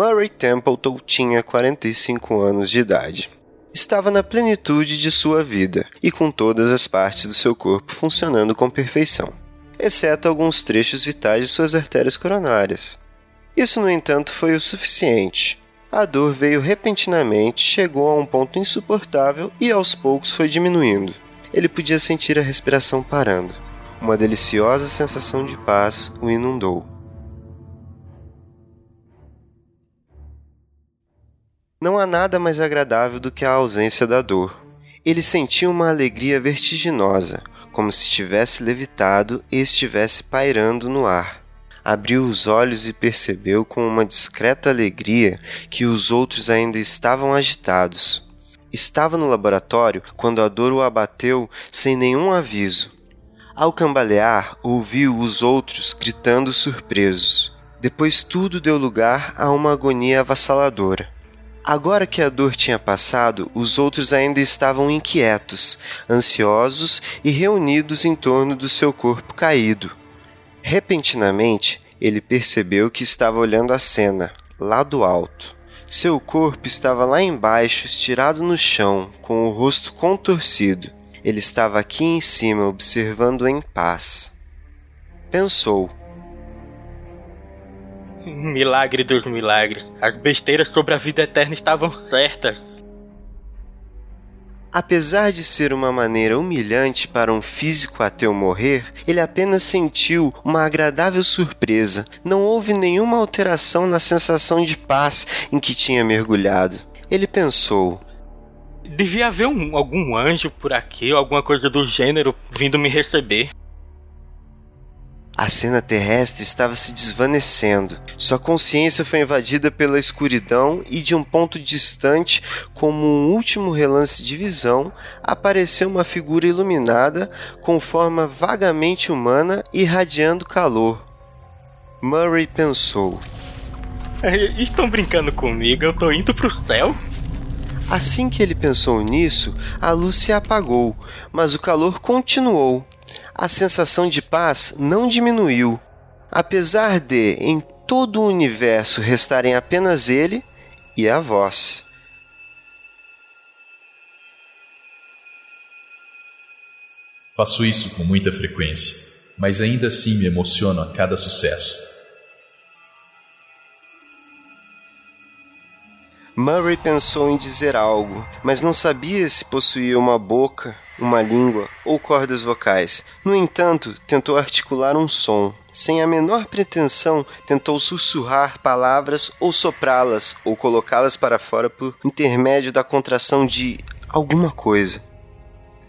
Murray Templeton tinha 45 anos de idade. Estava na plenitude de sua vida e com todas as partes do seu corpo funcionando com perfeição, exceto alguns trechos vitais de suas artérias coronárias. Isso, no entanto, foi o suficiente. A dor veio repentinamente, chegou a um ponto insuportável e aos poucos foi diminuindo. Ele podia sentir a respiração parando. Uma deliciosa sensação de paz o inundou. Não há nada mais agradável do que a ausência da dor. Ele sentia uma alegria vertiginosa, como se tivesse levitado e estivesse pairando no ar. Abriu os olhos e percebeu com uma discreta alegria que os outros ainda estavam agitados. Estava no laboratório quando a dor o abateu sem nenhum aviso. Ao cambalear, ouviu os outros gritando surpresos. Depois tudo deu lugar a uma agonia avassaladora. Agora que a dor tinha passado, os outros ainda estavam inquietos, ansiosos e reunidos em torno do seu corpo caído. Repentinamente, ele percebeu que estava olhando a cena, lá do alto. Seu corpo estava lá embaixo, estirado no chão, com o rosto contorcido. Ele estava aqui em cima, observando em paz. Pensou: Milagre dos milagres. As besteiras sobre a vida eterna estavam certas. Apesar de ser uma maneira humilhante para um físico ateu morrer, ele apenas sentiu uma agradável surpresa. Não houve nenhuma alteração na sensação de paz em que tinha mergulhado. Ele pensou: Devia haver um, algum anjo por aqui ou alguma coisa do gênero vindo me receber. A cena terrestre estava se desvanecendo. Sua consciência foi invadida pela escuridão e, de um ponto distante, como um último relance de visão, apareceu uma figura iluminada com forma vagamente humana irradiando calor. Murray pensou: Estão brincando comigo? Eu tô indo pro céu? Assim que ele pensou nisso, a luz se apagou, mas o calor continuou a sensação de paz não diminuiu. Apesar de, em todo o universo, restarem apenas ele e a voz. Faço isso com muita frequência, mas ainda assim me emociono a cada sucesso. Murray pensou em dizer algo, mas não sabia se possuía uma boca uma língua ou cordas vocais. No entanto, tentou articular um som. Sem a menor pretensão, tentou sussurrar palavras ou soprá-las ou colocá-las para fora por intermédio da contração de alguma coisa.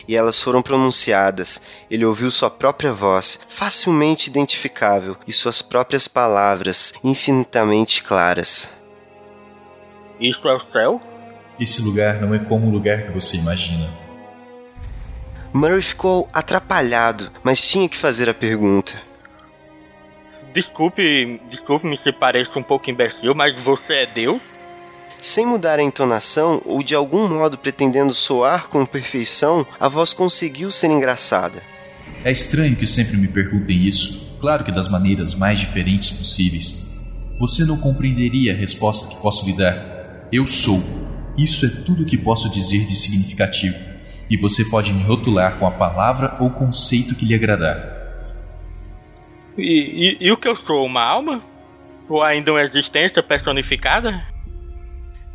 E elas foram pronunciadas. Ele ouviu sua própria voz, facilmente identificável, e suas próprias palavras, infinitamente claras. Isso é o céu? Esse lugar não é como o lugar que você imagina. Murray ficou atrapalhado, mas tinha que fazer a pergunta. Desculpe, desculpe-me se pareço um pouco imbecil, mas você é Deus? Sem mudar a entonação ou de algum modo pretendendo soar com perfeição, a voz conseguiu ser engraçada. É estranho que sempre me perguntem isso, claro que das maneiras mais diferentes possíveis. Você não compreenderia a resposta que posso lhe dar. Eu sou. Isso é tudo o que posso dizer de significativo e você pode me rotular com a palavra ou conceito que lhe agradar. E, e, e o que eu sou, uma alma? Ou ainda uma existência personificada?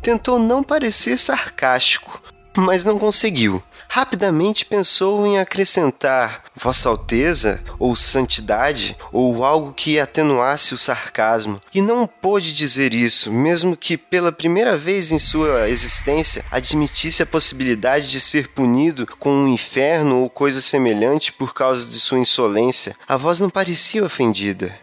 Tentou não parecer sarcástico, mas não conseguiu. Rapidamente pensou em acrescentar Vossa Alteza ou Santidade ou algo que atenuasse o sarcasmo, e não pôde dizer isso, mesmo que pela primeira vez em sua existência admitisse a possibilidade de ser punido com um inferno ou coisa semelhante por causa de sua insolência. A voz não parecia ofendida.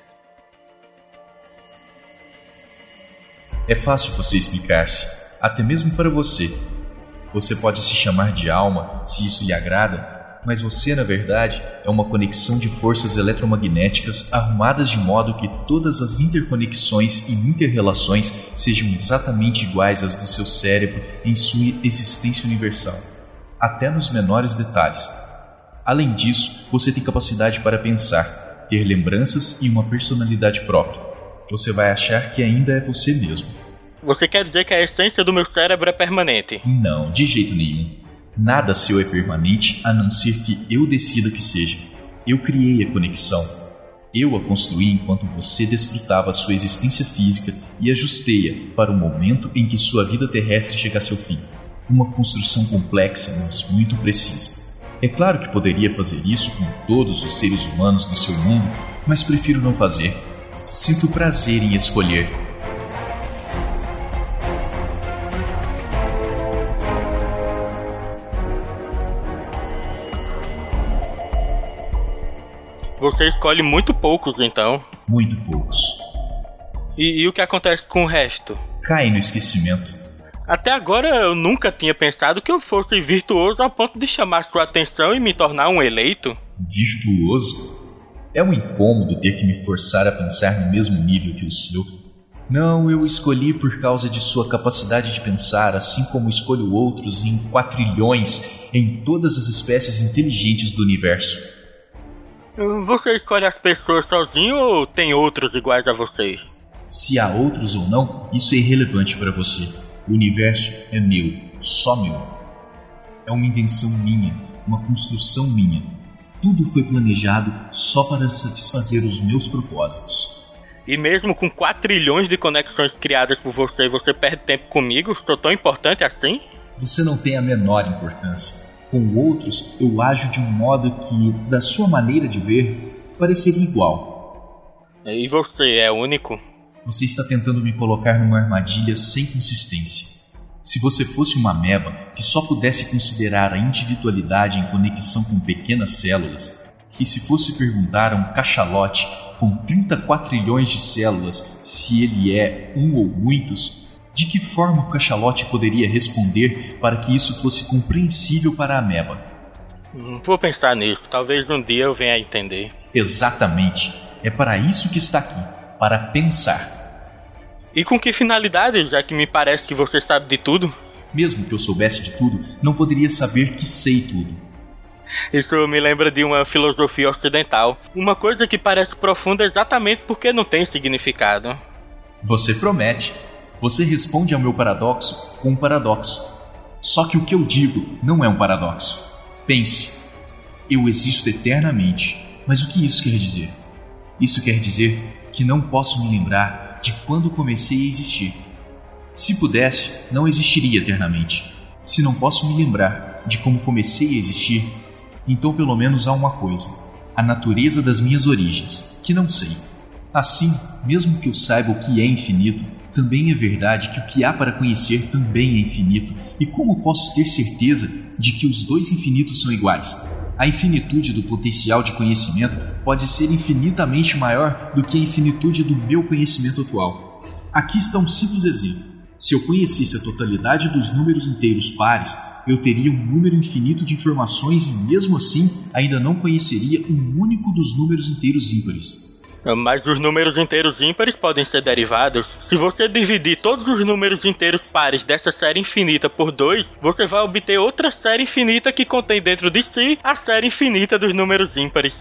É fácil você explicar-se, até mesmo para você, você pode se chamar de alma, se isso lhe agrada, mas você, na verdade, é uma conexão de forças eletromagnéticas arrumadas de modo que todas as interconexões e interrelações sejam exatamente iguais às do seu cérebro em sua existência universal, até nos menores detalhes. Além disso, você tem capacidade para pensar, ter lembranças e uma personalidade própria. Você vai achar que ainda é você mesmo Você quer dizer que a essência do meu cérebro é permanente? Não, de jeito nenhum. Nada seu é permanente a não ser que eu decida que seja. Eu criei a conexão. Eu a construí enquanto você desfrutava sua existência física e ajustei-a para o momento em que sua vida terrestre chegasse ao fim. Uma construção complexa, mas muito precisa. É claro que poderia fazer isso com todos os seres humanos do seu mundo, mas prefiro não fazer. Sinto prazer em escolher Você escolhe muito poucos, então. Muito poucos. E, e o que acontece com o resto? Cai no esquecimento. Até agora eu nunca tinha pensado que eu fosse virtuoso ao ponto de chamar sua atenção e me tornar um eleito. Virtuoso? É um incômodo ter que me forçar a pensar no mesmo nível que o seu. Não, eu escolhi por causa de sua capacidade de pensar, assim como escolho outros em quatrilhões em todas as espécies inteligentes do universo. Você escolhe as pessoas sozinho ou tem outros iguais a você? Se há outros ou não, isso é irrelevante para você. O universo é meu, só meu. É uma invenção minha, uma construção minha. Tudo foi planejado só para satisfazer os meus propósitos. E mesmo com 4 trilhões de conexões criadas por você, você perde tempo comigo? Sou tão importante assim? Você não tem a menor importância com outros, eu ajo de um modo que, da sua maneira de ver, pareceria igual. E você é único? Você está tentando me colocar numa armadilha sem consistência. Se você fosse uma ameba que só pudesse considerar a individualidade em conexão com pequenas células, e se fosse perguntar a um cachalote com 34 trilhões de células se ele é um ou muitos, de que forma o cachalote poderia responder para que isso fosse compreensível para a ameba? Hum, vou pensar nisso. Talvez um dia eu venha a entender. Exatamente. É para isso que está aqui para pensar. E com que finalidade, já que me parece que você sabe de tudo? Mesmo que eu soubesse de tudo, não poderia saber que sei tudo. Isso me lembra de uma filosofia ocidental. Uma coisa que parece profunda exatamente porque não tem significado. Você promete. Você responde ao meu paradoxo com um paradoxo. Só que o que eu digo não é um paradoxo. Pense. Eu existo eternamente. Mas o que isso quer dizer? Isso quer dizer que não posso me lembrar de quando comecei a existir. Se pudesse, não existiria eternamente. Se não posso me lembrar de como comecei a existir, então pelo menos há uma coisa: a natureza das minhas origens, que não sei. Assim, mesmo que eu saiba o que é infinito, também é verdade que o que há para conhecer também é infinito. E como posso ter certeza de que os dois infinitos são iguais? A infinitude do potencial de conhecimento pode ser infinitamente maior do que a infinitude do meu conhecimento atual. Aqui está um simples exemplo. Se eu conhecesse a totalidade dos números inteiros pares, eu teria um número infinito de informações e, mesmo assim, ainda não conheceria um único dos números inteiros ímpares. Mas os números inteiros ímpares podem ser derivados. Se você dividir todos os números inteiros pares dessa série infinita por 2, você vai obter outra série infinita que contém dentro de si a série infinita dos números ímpares.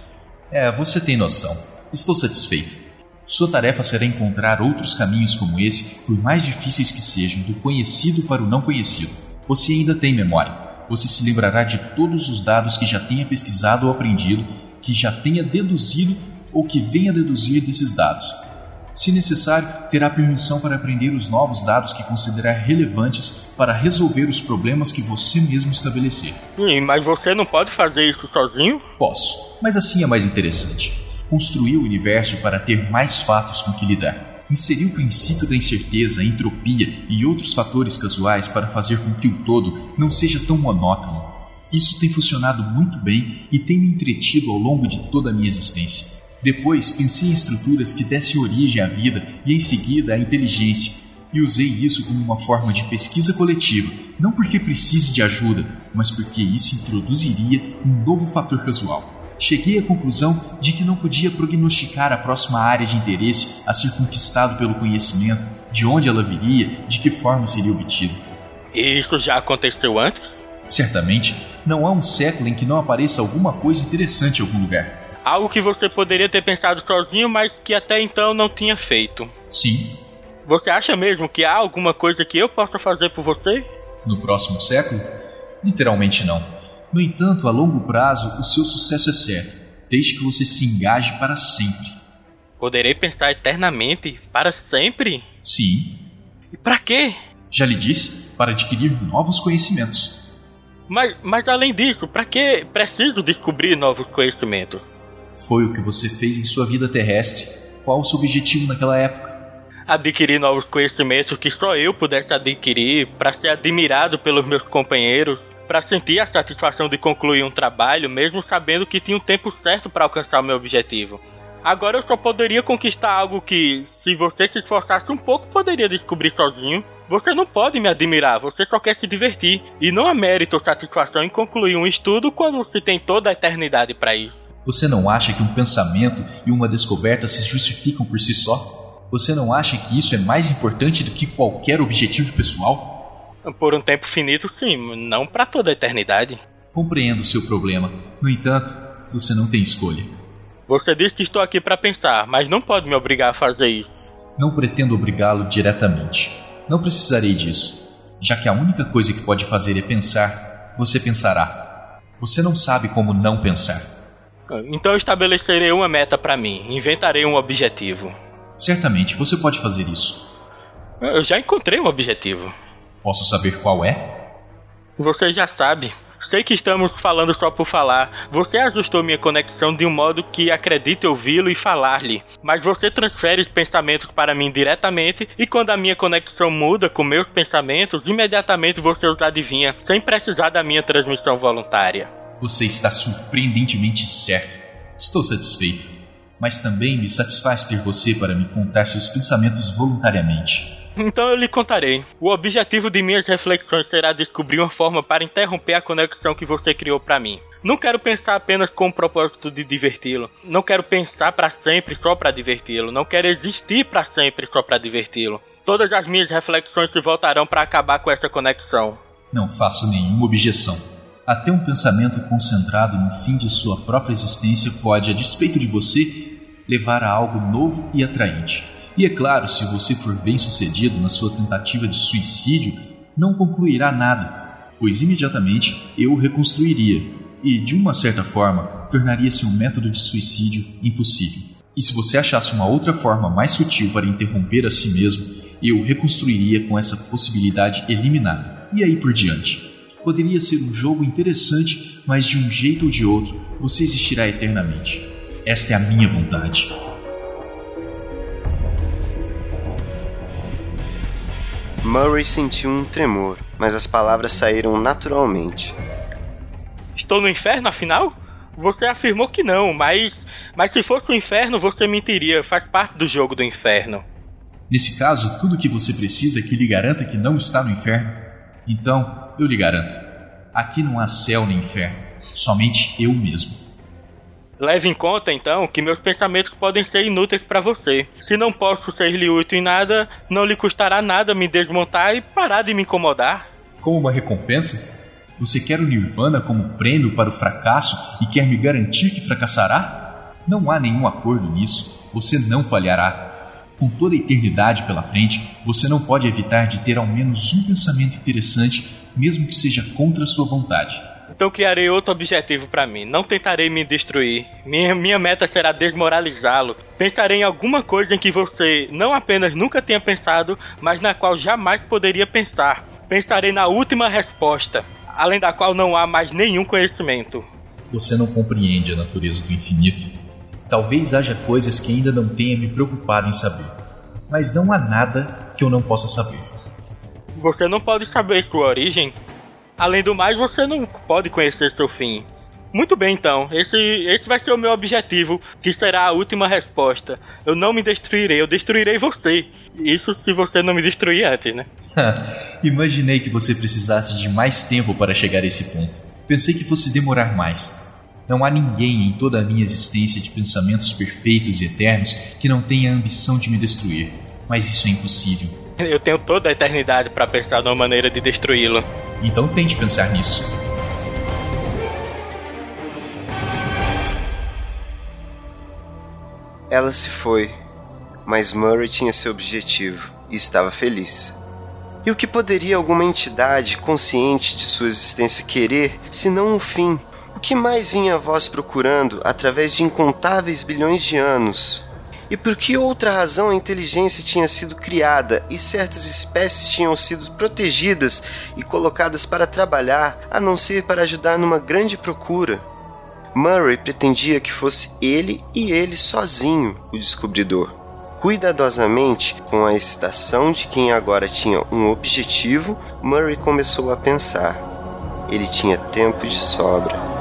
É, você tem noção. Estou satisfeito. Sua tarefa será encontrar outros caminhos como esse, por mais difíceis que sejam, do conhecido para o não conhecido. Você ainda tem memória. Você se lembrará de todos os dados que já tenha pesquisado ou aprendido, que já tenha deduzido ou que venha deduzir desses dados. Se necessário, terá permissão para aprender os novos dados que considerar relevantes para resolver os problemas que você mesmo estabelecer. Sim, mas você não pode fazer isso sozinho? Posso, mas assim é mais interessante. Construir o universo para ter mais fatos com que lidar. Inserir o princípio da incerteza, a entropia e outros fatores casuais para fazer com que o todo não seja tão monótono. Isso tem funcionado muito bem e tem me entretido ao longo de toda a minha existência. Depois pensei em estruturas que dessem origem à vida e em seguida à inteligência, e usei isso como uma forma de pesquisa coletiva, não porque precise de ajuda, mas porque isso introduziria um novo fator casual. Cheguei à conclusão de que não podia prognosticar a próxima área de interesse a ser conquistado pelo conhecimento, de onde ela viria, de que forma seria obtido. E isso já aconteceu antes? Certamente, não há um século em que não apareça alguma coisa interessante em algum lugar. Algo que você poderia ter pensado sozinho, mas que até então não tinha feito. Sim. Você acha mesmo que há alguma coisa que eu possa fazer por você? No próximo século? Literalmente não. No entanto, a longo prazo, o seu sucesso é certo, desde que você se engaje para sempre. Poderei pensar eternamente? Para sempre? Sim. E para quê? Já lhe disse, para adquirir novos conhecimentos. Mas, mas além disso, para que preciso descobrir novos conhecimentos? Foi o que você fez em sua vida terrestre. Qual o seu objetivo naquela época? Adquirir novos conhecimentos que só eu pudesse adquirir, para ser admirado pelos meus companheiros, para sentir a satisfação de concluir um trabalho, mesmo sabendo que tinha um tempo certo para alcançar o meu objetivo. Agora eu só poderia conquistar algo que, se você se esforçasse um pouco, poderia descobrir sozinho. Você não pode me admirar, você só quer se divertir. E não há mérito ou satisfação em concluir um estudo quando se tem toda a eternidade para isso. Você não acha que um pensamento e uma descoberta se justificam por si só? Você não acha que isso é mais importante do que qualquer objetivo pessoal? Por um tempo finito, sim, não para toda a eternidade. Compreendo o seu problema. No entanto, você não tem escolha. Você disse que estou aqui para pensar, mas não pode me obrigar a fazer isso. Não pretendo obrigá-lo diretamente. Não precisarei disso. Já que a única coisa que pode fazer é pensar, você pensará. Você não sabe como não pensar. Então estabelecerei uma meta para mim, inventarei um objetivo. Certamente, você pode fazer isso. Eu já encontrei um objetivo. Posso saber qual é? Você já sabe. Sei que estamos falando só por falar. Você ajustou minha conexão de um modo que acredite ouvi-lo e falar-lhe. Mas você transfere os pensamentos para mim diretamente e quando a minha conexão muda com meus pensamentos, imediatamente você os adivinha, sem precisar da minha transmissão voluntária. Você está surpreendentemente certo. Estou satisfeito. Mas também me satisfaz ter você para me contar seus pensamentos voluntariamente. Então eu lhe contarei. O objetivo de minhas reflexões será descobrir uma forma para interromper a conexão que você criou para mim. Não quero pensar apenas com o propósito de diverti-lo. Não quero pensar para sempre só para diverti-lo. Não quero existir para sempre só para diverti-lo. Todas as minhas reflexões se voltarão para acabar com essa conexão. Não faço nenhuma objeção. Até um pensamento concentrado no fim de sua própria existência pode, a despeito de você, levar a algo novo e atraente. E é claro, se você for bem sucedido na sua tentativa de suicídio, não concluirá nada, pois imediatamente eu o reconstruiria e, de uma certa forma, tornaria seu método de suicídio impossível. E se você achasse uma outra forma mais sutil para interromper a si mesmo, eu reconstruiria com essa possibilidade eliminada. E aí por diante. Poderia ser um jogo interessante, mas de um jeito ou de outro, você existirá eternamente. Esta é a minha vontade. Murray sentiu um tremor, mas as palavras saíram naturalmente. Estou no inferno, afinal? Você afirmou que não, mas. Mas se fosse o inferno, você mentiria. Faz parte do jogo do inferno. Nesse caso, tudo o que você precisa é que lhe garanta que não está no inferno. Então, eu lhe garanto: aqui não há céu nem inferno, somente eu mesmo. Leve em conta, então, que meus pensamentos podem ser inúteis para você. Se não posso ser-lhe útil em nada, não lhe custará nada me desmontar e parar de me incomodar. Como uma recompensa? Você quer o Nirvana como prêmio para o fracasso e quer me garantir que fracassará? Não há nenhum acordo nisso. Você não falhará. Com toda a eternidade pela frente, você não pode evitar de ter ao menos um pensamento interessante, mesmo que seja contra sua vontade. Então criarei outro objetivo para mim. Não tentarei me destruir. Minha, minha meta será desmoralizá-lo. Pensarei em alguma coisa em que você não apenas nunca tenha pensado, mas na qual jamais poderia pensar. Pensarei na última resposta, além da qual não há mais nenhum conhecimento. Você não compreende a natureza do infinito. Talvez haja coisas que ainda não tenha me preocupado em saber. Mas não há nada que eu não possa saber. Você não pode saber sua origem, Além do mais, você não pode conhecer seu fim. Muito bem, então. Esse, esse vai ser o meu objetivo, que será a última resposta. Eu não me destruirei, eu destruirei você. Isso se você não me destruir antes, né? Imaginei que você precisasse de mais tempo para chegar a esse ponto. Pensei que fosse demorar mais. Não há ninguém em toda a minha existência de pensamentos perfeitos e eternos que não tenha a ambição de me destruir. Mas isso é impossível. Eu tenho toda a eternidade para pensar numa maneira de destruí-lo. Então tente pensar nisso. Ela se foi, mas Murray tinha seu objetivo e estava feliz. E o que poderia alguma entidade consciente de sua existência querer, se não um fim? O que mais vinha a vós procurando através de incontáveis bilhões de anos? E por que outra razão a inteligência tinha sido criada e certas espécies tinham sido protegidas e colocadas para trabalhar, a não ser para ajudar numa grande procura? Murray pretendia que fosse ele e ele sozinho o descobridor. Cuidadosamente, com a excitação de quem agora tinha um objetivo, Murray começou a pensar. Ele tinha tempo de sobra.